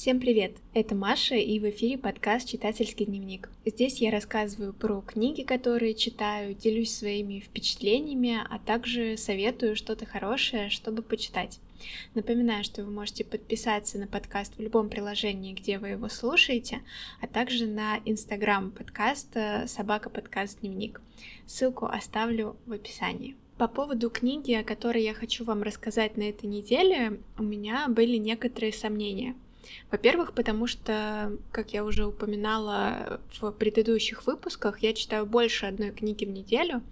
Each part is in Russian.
Всем привет! Это Маша, и в эфире подкаст «Читательский дневник». Здесь я рассказываю про книги, которые читаю, делюсь своими впечатлениями, а также советую что-то хорошее, чтобы почитать. Напоминаю, что вы можете подписаться на подкаст в любом приложении, где вы его слушаете, а также на инстаграм подкаста «Собака подкаст дневник». Ссылку оставлю в описании. По поводу книги, о которой я хочу вам рассказать на этой неделе, у меня были некоторые сомнения — во-первых, потому что, как я уже упоминала в предыдущих выпусках, я читаю больше одной книги в неделю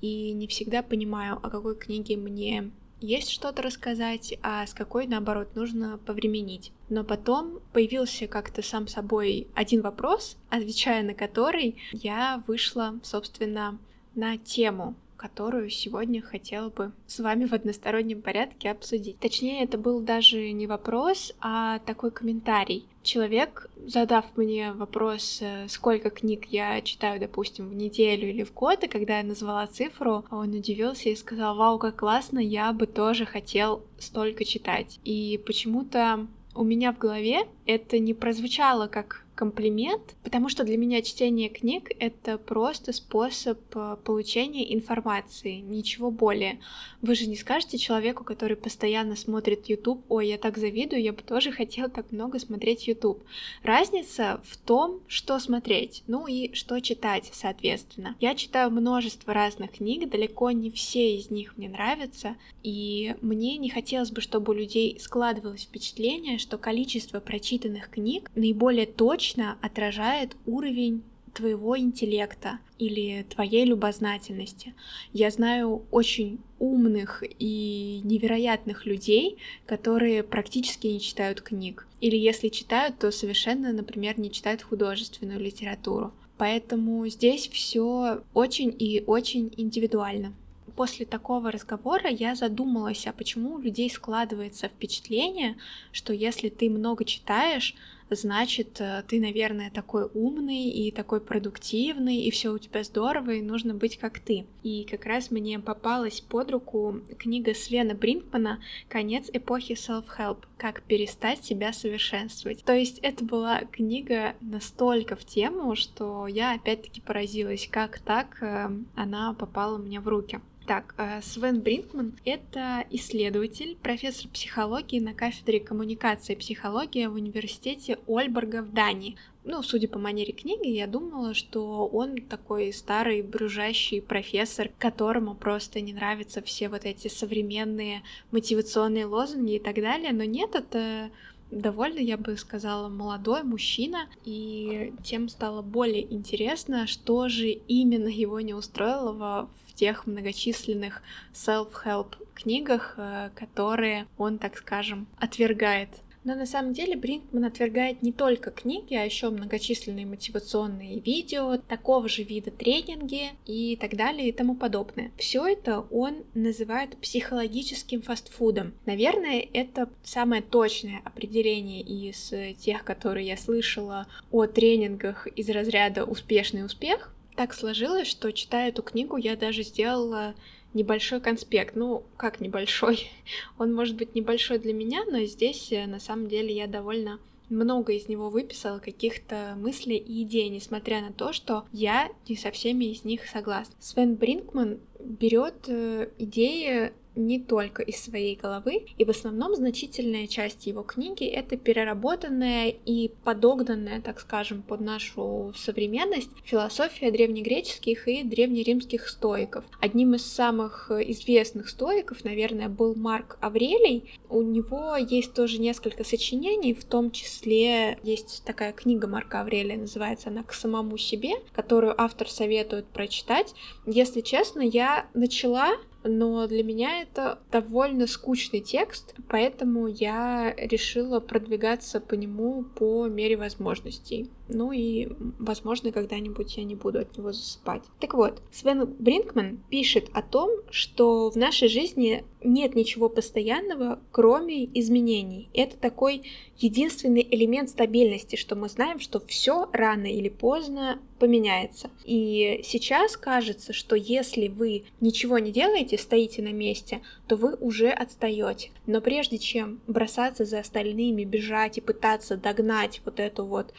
и не всегда понимаю, о какой книге мне есть что-то рассказать, а с какой, наоборот, нужно повременить. Но потом появился как-то сам собой один вопрос, отвечая на который я вышла, собственно, на тему которую сегодня хотела бы с вами в одностороннем порядке обсудить. Точнее, это был даже не вопрос, а такой комментарий. Человек, задав мне вопрос, э, сколько книг я читаю, допустим, в неделю или в год, и когда я назвала цифру, он удивился и сказал, вау, как классно, я бы тоже хотел столько читать. И почему-то у меня в голове это не прозвучало как комплимент, потому что для меня чтение книг — это просто способ э, получения информации, ничего более. Вы же не скажете человеку, который постоянно смотрит YouTube, ой, я так завидую, я бы тоже хотел так много смотреть YouTube. Разница в том, что смотреть, ну и что читать, соответственно. Я читаю множество разных книг, далеко не все из них мне нравятся, и мне не хотелось бы, чтобы у людей складывалось впечатление, что количество прочитанных книг наиболее точно точно отражает уровень твоего интеллекта или твоей любознательности. Я знаю очень умных и невероятных людей, которые практически не читают книг. Или если читают, то совершенно, например, не читают художественную литературу. Поэтому здесь все очень и очень индивидуально. После такого разговора я задумалась, а почему у людей складывается впечатление, что если ты много читаешь, значит, э, ты, наверное, такой умный и такой продуктивный, и все у тебя здорово, и нужно быть как ты. И как раз мне попалась под руку книга Свена Бринкмана «Конец эпохи self-help. Как перестать себя совершенствовать». То есть это была книга настолько в тему, что я опять-таки поразилась, как так э, она попала мне в руки. Так, э, Свен Бринкман — это исследователь, профессор психологии на кафедре коммуникации и психологии в университете Ольборга в Дании. Ну, судя по манере книги, я думала, что он такой старый брюжащий профессор, которому просто не нравятся все вот эти современные мотивационные лозунги и так далее. Но нет, это довольно, я бы сказала, молодой мужчина, и тем стало более интересно, что же именно его не устроило в тех многочисленных self-help книгах, э, которые он, так скажем, отвергает. Но на самом деле Бринкман отвергает не только книги, а еще многочисленные мотивационные видео, такого же вида тренинги и так далее и тому подобное. Все это он называет психологическим фастфудом. Наверное, это самое точное определение из тех, которые я слышала о тренингах из разряда «успешный успех», так сложилось, что читая эту книгу, я даже сделала небольшой конспект. Ну, как небольшой? Он может быть небольшой для меня, но здесь э, на самом деле я довольно много из него выписала каких-то мыслей и идей, несмотря на то, что я не со всеми из них согласна. Свен Бринкман берет э, идеи не только из своей головы, и в основном значительная часть его книги — это переработанная и подогнанная, так скажем, под нашу современность философия древнегреческих и древнеримских стоиков. Одним из самых известных стоиков, наверное, был Марк Аврелий. У него есть тоже несколько сочинений, в том числе есть такая книга Марка Аврелия, называется она «К самому себе», которую автор советует прочитать. Если честно, я начала но для меня это довольно скучный текст, поэтому я решила продвигаться по нему по мере возможностей. Ну и, возможно, когда-нибудь я не буду от него засыпать. Так вот, Свен Бринкман пишет о том, что в нашей жизни нет ничего постоянного, кроме изменений. Это такой единственный элемент стабильности, что мы знаем, что все рано или поздно поменяется. И сейчас кажется, что если вы ничего не делаете, стоите на месте, то вы уже отстаете. Но прежде чем бросаться за остальными, бежать и пытаться догнать вот эту вот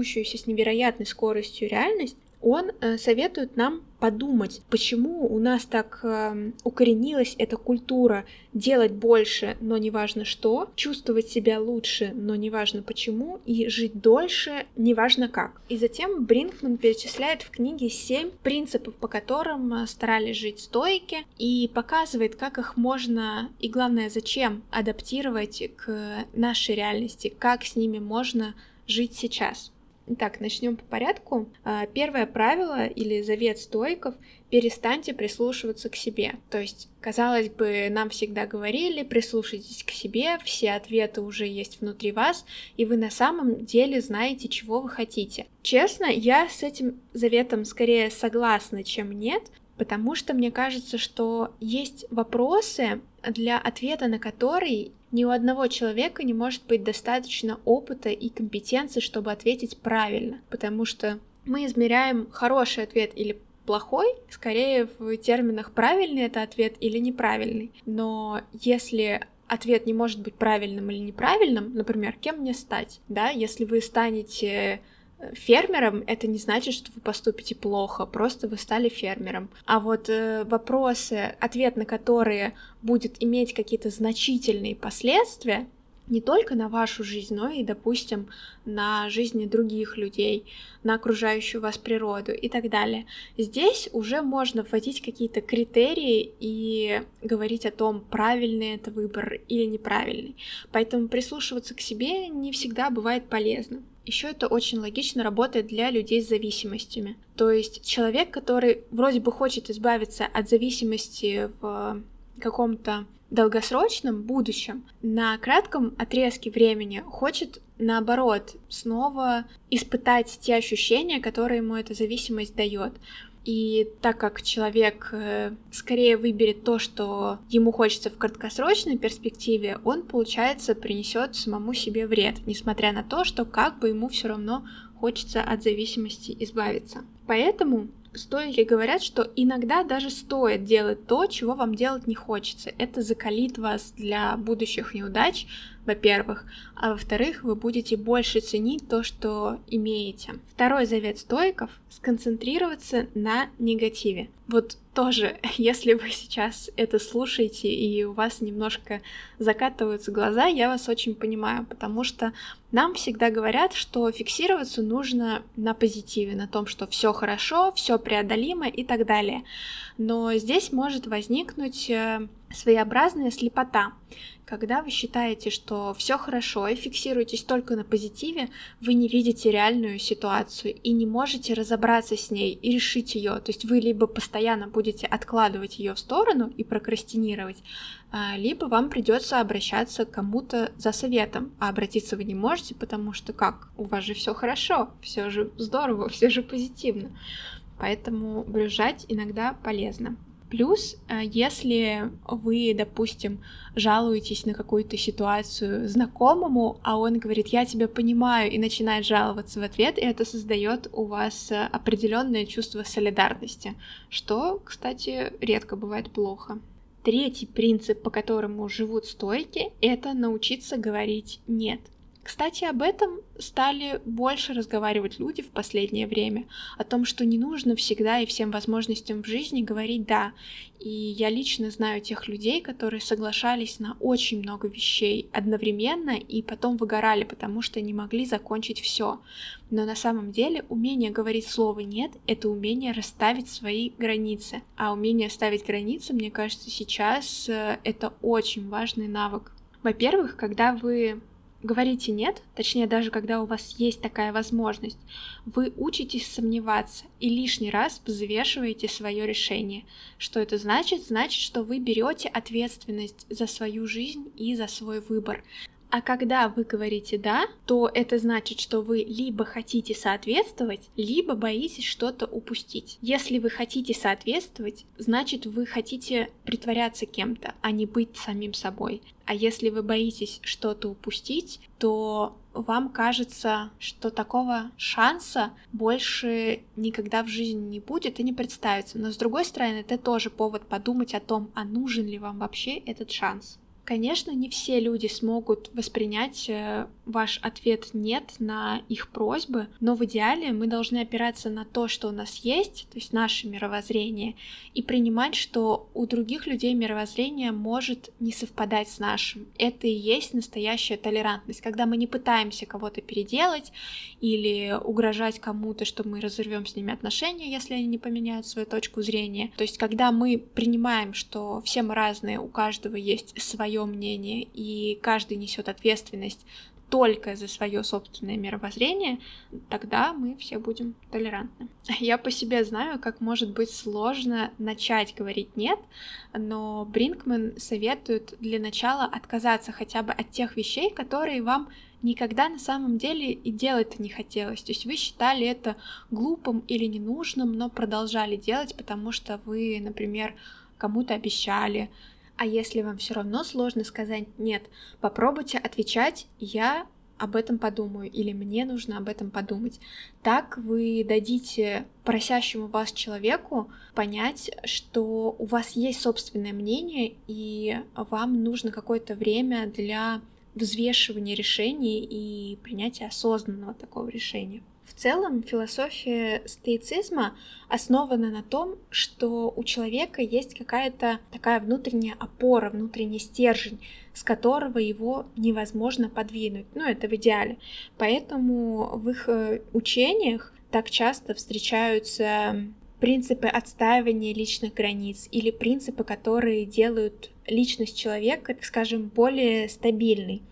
несущуюся с невероятной скоростью реальность, он э, советует нам подумать, почему у нас так э, укоренилась эта культура делать больше, но неважно что, чувствовать себя лучше, но неважно почему, и жить дольше, неважно как. И затем Бринкман перечисляет в книге семь принципов, по которым э, старались жить стойки, и показывает, как их можно и главное, зачем адаптировать к нашей реальности, как с ними можно жить сейчас. Итак, начнем по порядку. А, первое правило или завет стойков — перестаньте прислушиваться к себе. То есть, казалось бы, нам всегда говорили, прислушайтесь к себе, все ответы уже есть внутри вас, и вы на самом деле знаете, чего вы хотите. Честно, я с этим заветом скорее согласна, чем нет, потому что мне кажется, что есть вопросы, для ответа на которые ни у одного человека не может быть достаточно опыта и компетенции, чтобы ответить правильно, потому что мы измеряем хороший ответ или плохой, скорее в терминах правильный это ответ или неправильный. Но если ответ не может быть правильным или неправильным, например, кем мне стать, да, если вы станете фермером, это не значит, что вы поступите плохо, просто вы стали фермером. А вот э, вопросы, ответ на которые будет иметь какие-то значительные последствия, не только на вашу жизнь, но и, допустим, на жизни других людей, на окружающую вас природу и так далее. Здесь уже можно вводить какие-то критерии и говорить о том, правильный это выбор или неправильный. Поэтому прислушиваться к себе не всегда бывает полезно. Еще это очень логично работает для людей с зависимостями. То есть человек, который вроде бы хочет избавиться от зависимости в каком-то долгосрочном будущем, на кратком отрезке времени хочет наоборот снова испытать те ощущения, которые ему эта зависимость дает. И так как человек э, скорее выберет то, что ему хочется в краткосрочной перспективе, он, получается, принесет самому себе вред, несмотря на то, что как бы ему все равно хочется от зависимости избавиться. Поэтому Стойки говорят, что иногда даже стоит делать то, чего вам делать не хочется. Это закалит вас для будущих неудач, во-первых, а во-вторых, вы будете больше ценить то, что имеете. Второй завет стойков — сконцентрироваться на негативе. Вот тоже, если вы сейчас это слушаете и у вас немножко закатываются глаза, я вас очень понимаю, потому что нам всегда говорят, что фиксироваться нужно на позитиве, на том, что все хорошо, все преодолимо и так далее. Но здесь может возникнуть э, своеобразная слепота. Когда вы считаете, что все хорошо и фиксируетесь только на позитиве, вы не видите реальную ситуацию и не можете разобраться с ней и решить ее. То есть вы либо постоянно будете откладывать ее в сторону и прокрастинировать, а, либо вам придется обращаться к кому-то за советом, а обратиться вы не можете, потому что как? У вас же все хорошо, все же здорово, все же позитивно. Поэтому брюзжать иногда полезно. Плюс, э, если вы, допустим, жалуетесь на какую-то ситуацию знакомому, а он говорит, я тебя понимаю, и начинает жаловаться в ответ, и это создает у вас э, определенное чувство солидарности, что, кстати, редко бывает плохо. Третий принцип, по которому живут стойки, это научиться говорить «нет». Кстати, об этом стали больше разговаривать люди в последнее время, о том, что не нужно всегда и всем возможностям в жизни говорить «да». И я лично знаю тех людей, которые соглашались на очень много вещей одновременно и потом выгорали, потому что не могли закончить все. Но на самом деле умение говорить слово «нет» — это умение расставить свои границы. А умение ставить границы, мне кажется, сейчас э, это очень важный навык. Во-первых, когда вы говорите «нет», точнее даже когда у вас есть такая возможность, вы учитесь сомневаться и лишний раз взвешиваете свое решение. Что это значит? Значит, что вы берете ответственность за свою жизнь и за свой выбор. А когда вы говорите «да», то это значит, что вы либо хотите соответствовать, либо боитесь что-то упустить. Если вы хотите соответствовать, значит вы хотите притворяться кем-то, а не быть самим собой. А если вы боитесь что-то упустить, то вам кажется, что такого шанса больше никогда в жизни не будет и не представится. Но с другой стороны, это тоже повод подумать о том, а нужен ли вам вообще этот шанс. Конечно, не все люди смогут воспринять э, ваш ответ «нет» на их просьбы, но в идеале мы должны опираться на то, что у нас есть, то есть наше мировоззрение, и принимать, что у других людей мировоззрение может не совпадать с нашим. Это и есть настоящая толерантность, когда мы не пытаемся кого-то переделать или угрожать кому-то, что мы разорвем с ними отношения, если они не поменяют свою точку зрения. То есть, когда мы принимаем, что все мы разные, у каждого есть свое свое мнение, и каждый несет ответственность только за свое собственное мировоззрение, тогда мы все будем толерантны. Я по себе знаю, как может быть сложно начать говорить нет, но Бринкман советует для начала отказаться хотя бы от тех вещей, которые вам никогда на самом деле и делать-то не хотелось. То есть вы считали это глупым или ненужным, но продолжали делать, потому что вы, например, кому-то обещали, а если вам все равно сложно сказать нет, попробуйте отвечать «я об этом подумаю» или «мне нужно об этом подумать». Так вы дадите просящему вас человеку понять, что у вас есть собственное мнение, и вам нужно какое-то время для взвешивания решений и принятия осознанного такого решения. В целом, философия стоицизма основана на том, что у человека есть какая-то такая внутренняя опора, внутренний стержень, с которого его невозможно подвинуть. Ну, это в идеале. Поэтому в их э, учениях так часто встречаются принципы отстаивания личных границ или принципы, которые делают личность человека, так скажем, более стабильной.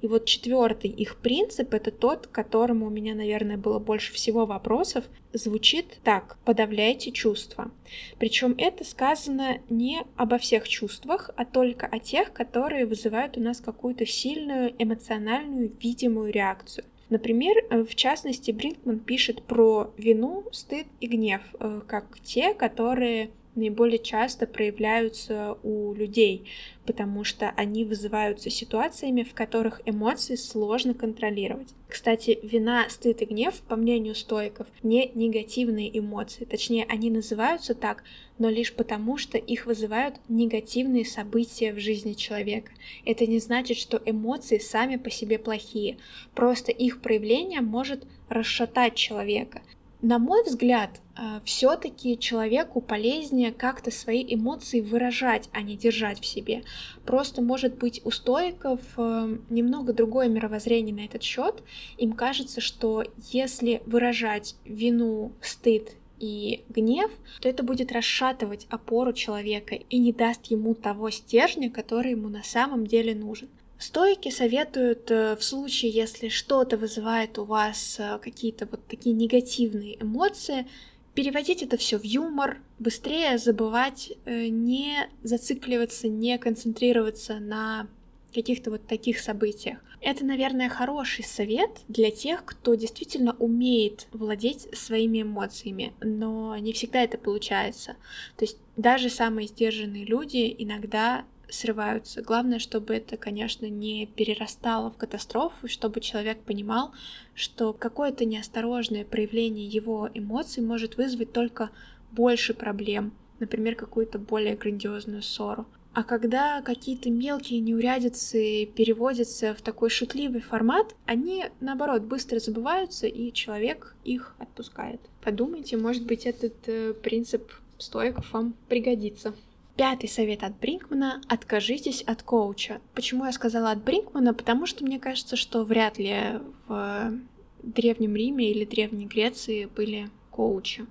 И вот четвертый их принцип, это тот, к которому у меня, наверное, было больше всего вопросов, звучит так, подавляйте чувства. Причем это сказано не обо всех чувствах, а только о тех, которые вызывают у нас какую-то сильную эмоциональную видимую реакцию. Например, э, в частности, Бринкман пишет про вину, стыд и гнев, э, как те, которые наиболее часто проявляются у людей, потому что они вызываются ситуациями, в которых эмоции сложно контролировать. Кстати, вина, стыд и гнев, по мнению стоиков, не негативные эмоции, точнее, они называются так, но лишь потому, что их вызывают негативные события в жизни человека. Это не значит, что эмоции сами по себе плохие, просто их проявление может расшатать человека. На мой взгляд, э, все-таки человеку полезнее как-то свои эмоции выражать, а не держать в себе. Просто может быть у стоиков э, немного другое мировоззрение на этот счет. Им кажется, что если выражать вину, стыд и гнев, то это будет расшатывать опору человека и не даст ему того стержня, который ему на самом деле нужен. Стойки советуют э, в случае, если что-то вызывает у вас э, какие-то вот такие негативные эмоции, переводить это все в юмор, быстрее забывать, э, не зацикливаться, не концентрироваться на каких-то вот таких событиях. Это, наверное, хороший совет для тех, кто действительно умеет владеть своими эмоциями, но не всегда это получается. То есть даже самые сдержанные люди иногда срываются. Главное, чтобы это, конечно, не перерастало в катастрофу, чтобы человек понимал, что какое-то неосторожное проявление его эмоций может вызвать только больше проблем, например, какую-то более грандиозную ссору. А когда какие-то мелкие неурядицы переводятся в такой шутливый формат, они, наоборот, быстро забываются, и человек их отпускает. Подумайте, может быть, этот э, принцип стоиков вам пригодится. Пятый совет от Бринкмана — откажитесь от коуча. Почему я сказала от Бринкмана? Потому что мне кажется, что вряд ли в Древнем Риме или Древней Греции были коучи.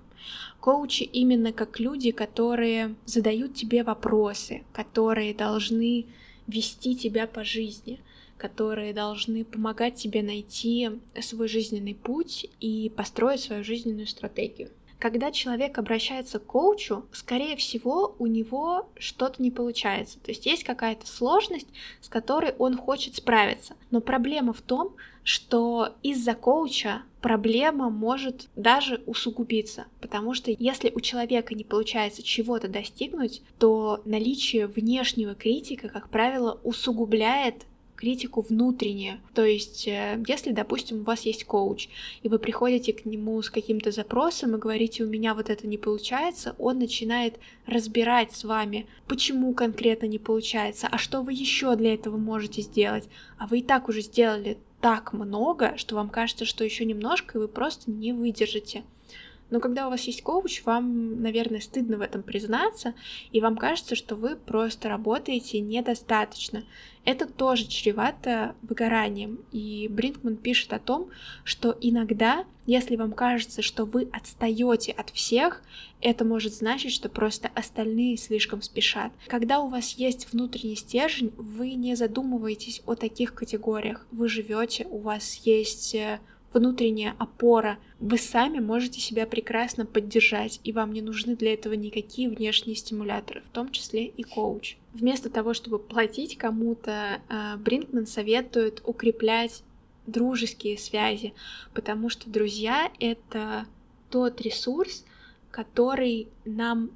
Коучи именно как люди, которые задают тебе вопросы, которые должны вести тебя по жизни, которые должны помогать тебе найти свой жизненный путь и построить свою жизненную стратегию. Когда человек обращается к коучу, скорее всего, у него что-то не получается. То есть есть какая-то сложность, с которой он хочет справиться. Но проблема в том, что из-за коуча проблема может даже усугубиться, потому что если у человека не получается чего-то достигнуть, то наличие внешнего критика, как правило, усугубляет критику внутреннюю. То есть, э, если, допустим, у вас есть коуч, и вы приходите к нему с каким-то запросом и говорите, у меня вот это не получается, он начинает разбирать с вами, почему конкретно не получается, а что вы еще для этого можете сделать, а вы и так уже сделали так много, что вам кажется, что еще немножко, и вы просто не выдержите. Но когда у вас есть коуч, вам, наверное, стыдно в этом признаться, и вам кажется, что вы просто работаете недостаточно. Это тоже чревато выгоранием. И Бринкман пишет о том, что иногда, если вам кажется, что вы отстаете от всех, это может значить, что просто остальные слишком спешат. Когда у вас есть внутренний стержень, вы не задумываетесь о таких категориях. Вы живете, у вас есть э, внутренняя опора. Вы сами можете себя прекрасно поддержать, и вам не нужны для этого никакие внешние стимуляторы, в том числе и коуч. Вместо того, чтобы платить кому-то, э, Бринкман советует укреплять дружеские связи, потому что друзья — это тот ресурс, который нам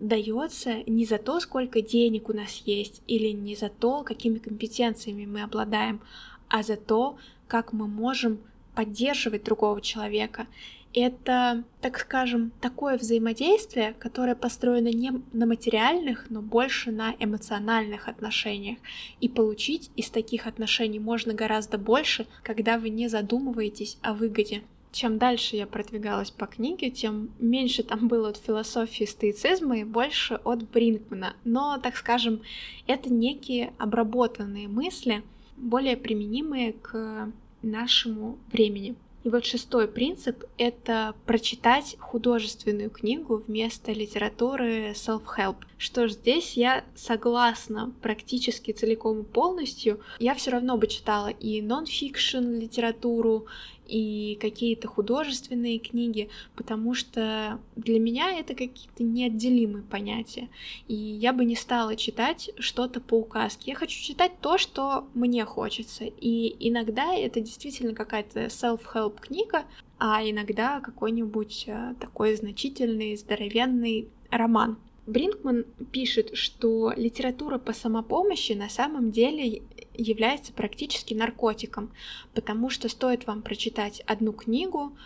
дается не за то, сколько денег у нас есть, или не за то, какими компетенциями мы обладаем, а за то, как мы можем поддерживать другого человека. Это, так скажем, такое взаимодействие, которое построено не на материальных, но больше на эмоциональных отношениях. И получить из таких отношений можно гораздо больше, когда вы не задумываетесь о выгоде. Чем дальше я продвигалась по книге, тем меньше там было от философии стоицизма и больше от Бринкмана. Но, так скажем, это некие обработанные мысли, более применимые к нашему времени. И вот шестой принцип — это прочитать художественную книгу вместо литературы self-help. Что ж, здесь я согласна практически целиком и полностью. Я все равно бы читала и нон-фикшн литературу, и какие-то художественные книги, потому что для меня это какие-то неотделимые понятия. И я бы не стала читать что-то по указке. Я хочу читать то, что мне хочется. И иногда это действительно какая-то self-help книга, а иногда какой-нибудь э, такой значительный, здоровенный роман. Бринкман пишет, что литература по самопомощи на самом деле является практически наркотиком, потому что стоит вам прочитать одну книгу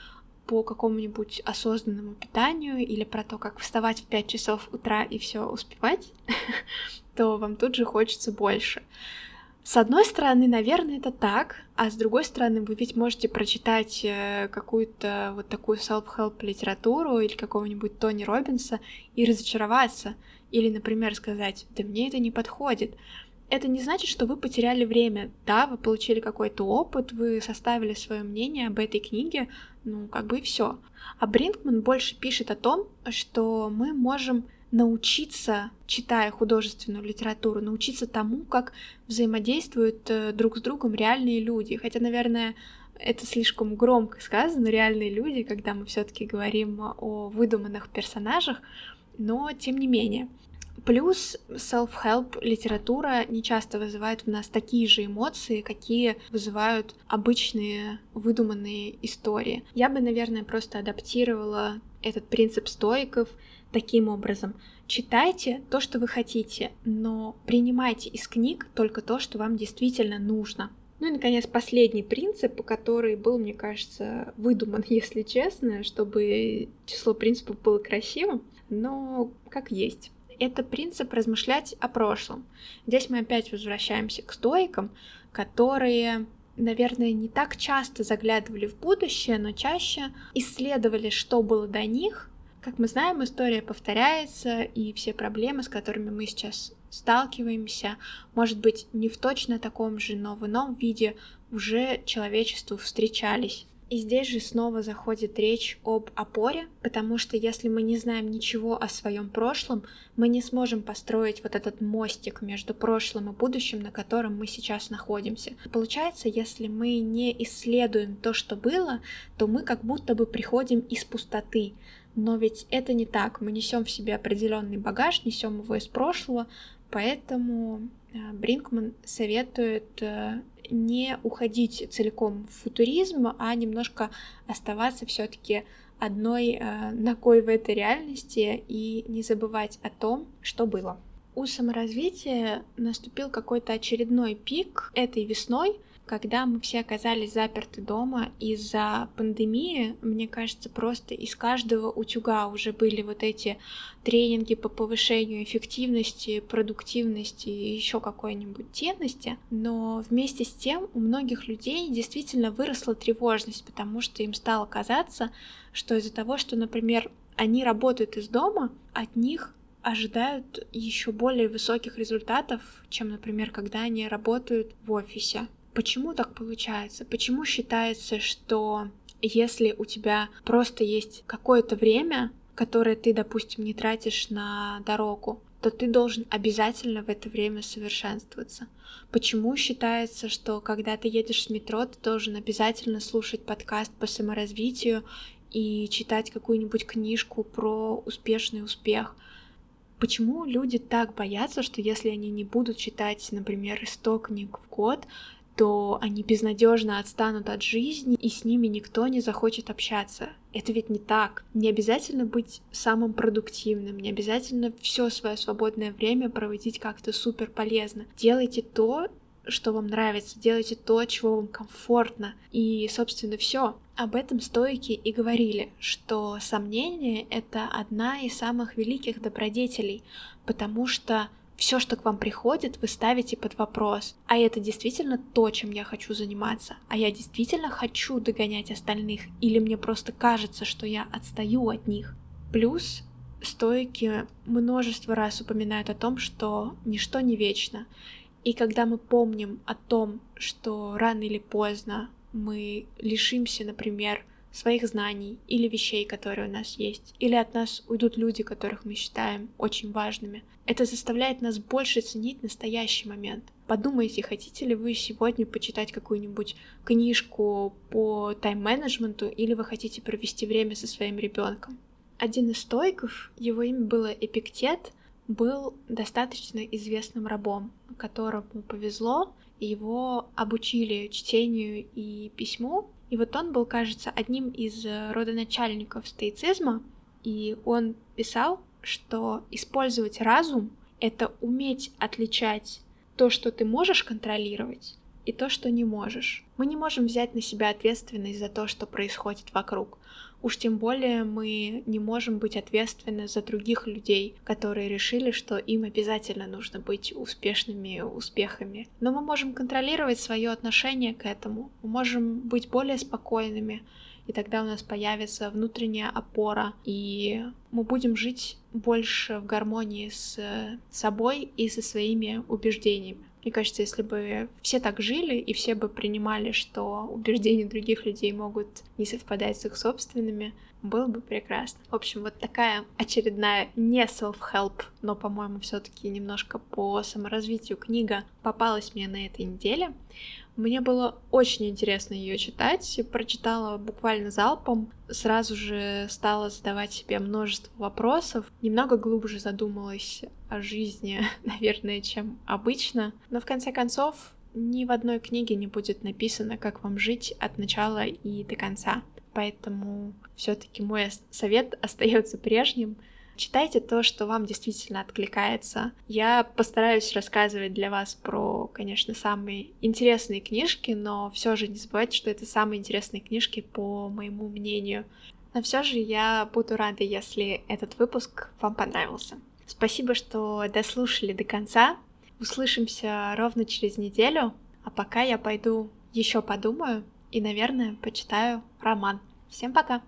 по какому-нибудь осознанному питанию или про то, как вставать в 5 часов утра и все успевать, то вам тут же хочется больше. С одной стороны, наверное, это так, а с другой стороны, вы ведь можете прочитать э, какую-то вот такую self-help литературу или какого-нибудь Тони Робинса и разочароваться, или, например, сказать, да мне это не подходит. Это не значит, что вы потеряли время. Да, вы получили какой-то опыт, вы составили свое мнение об этой книге, ну, как бы и все. А Бринкман больше пишет о том, что мы можем научиться, читая художественную литературу, научиться тому, как взаимодействуют э, друг с другом реальные люди. Хотя, наверное, это слишком громко сказано, реальные люди, когда мы все-таки говорим о выдуманных персонажах, но тем не менее. Плюс self-help литература не часто вызывает в нас такие же эмоции, какие вызывают обычные выдуманные истории. Я бы, наверное, просто адаптировала этот принцип стоиков таким образом. Читайте то, что вы хотите, но принимайте из книг только то, что вам действительно нужно. Ну и, наконец, последний принцип, который был, мне кажется, выдуман, если честно, чтобы число принципов было красивым, но как есть. Это принцип размышлять о прошлом. Здесь мы опять возвращаемся к стоикам, которые наверное, не так часто заглядывали в будущее, но чаще исследовали, что было до них, как мы знаем, история повторяется, и все проблемы, с которыми мы сейчас сталкиваемся, может быть, не в точно таком же, но в ином виде уже человечеству встречались. И здесь же снова заходит речь об опоре, потому что если мы не знаем ничего о своем прошлом, мы не сможем построить вот этот мостик между прошлым и будущим, на котором мы сейчас находимся. Получается, если мы не исследуем то, что было, то мы как будто бы приходим из пустоты Но ведь это не так. Мы несем в себе определенный багаж, несем его из прошлого, поэтому э, Бринкман советует э, не уходить целиком в футуризм, а немножко оставаться все-таки одной э, ногой в этой реальности и не забывать о том, что было. У саморазвития наступил какой-то очередной пик этой весной, когда мы все оказались заперты дома из-за пандемии, мне кажется, просто из каждого утюга уже были вот эти тренинги по повышению эффективности, продуктивности и еще какой-нибудь ценности. Но вместе с тем у многих людей действительно выросла тревожность, потому что им стало казаться, что из-за того, что, например, они работают из дома, от них ожидают еще более высоких результатов, чем, например, когда они работают в офисе. Почему так получается? Почему считается, что если у тебя просто есть какое-то время, которое ты, допустим, не тратишь на дорогу, то ты должен обязательно в это время совершенствоваться. Почему считается, что когда ты едешь в метро, ты должен обязательно слушать подкаст по саморазвитию и читать какую-нибудь книжку про успешный успех? Почему люди так боятся, что если они не будут читать, например, 100 книг в год, то они безнадежно отстанут от жизни, и с ними никто не захочет общаться. Это ведь не так. Не обязательно быть самым продуктивным, не обязательно все свое свободное время проводить как-то супер полезно. Делайте то, что вам нравится, делайте то, чего вам комфортно. И, собственно, все. Об этом стойки и говорили, что сомнение — это одна из самых великих добродетелей, потому что все, что к вам приходит, вы ставите под вопрос. А это действительно то, чем я хочу заниматься? А я действительно хочу догонять остальных? Или мне просто кажется, что я отстаю от них? Плюс стойки множество раз упоминают о том, что ничто не вечно. И когда мы помним о том, что рано или поздно мы лишимся, например, своих знаний или вещей, которые у нас есть, или от нас уйдут люди, которых мы считаем очень важными. Это заставляет нас больше ценить настоящий момент. Подумайте, хотите ли вы сегодня почитать какую-нибудь книжку по тайм-менеджменту, или вы хотите провести время со своим ребенком. Один из стойков, его имя было Эпиктет, был достаточно известным рабом, которому повезло, его обучили чтению и письму, и вот он был, кажется, одним из э, родоначальников стоицизма, и он писал, что использовать разум — это уметь отличать то, что ты можешь контролировать, и то, что не можешь. Мы не можем взять на себя ответственность за то, что происходит вокруг. Уж тем более мы не можем быть ответственны за других людей, которые решили, что им обязательно нужно быть успешными успехами. Но мы можем контролировать свое отношение к этому, мы можем быть более спокойными, и тогда у нас появится внутренняя опора, и мы будем жить больше в гармонии с собой и со своими убеждениями. Мне кажется, если бы все так жили, и все бы принимали, что убеждения других людей могут не совпадать с их собственными, было бы прекрасно. В общем, вот такая очередная не self-help, но, по-моему, все таки немножко по саморазвитию книга попалась мне на этой неделе. Мне было очень интересно ее читать. Прочитала буквально залпом. Сразу же стала задавать себе множество вопросов. Немного глубже задумалась о жизни, наверное, чем обычно. Но в конце концов, ни в одной книге не будет написано, как вам жить от начала и до конца. Поэтому все-таки мой совет остается прежним. Читайте то, что вам действительно откликается. Я постараюсь рассказывать для вас про, конечно, самые интересные книжки, но все же не забывайте, что это самые интересные книжки по моему мнению. Но все же я буду рада, если этот выпуск вам понравился. Спасибо, что дослушали до конца. Услышимся ровно через неделю, а пока я пойду еще подумаю и, наверное, почитаю роман. Всем пока!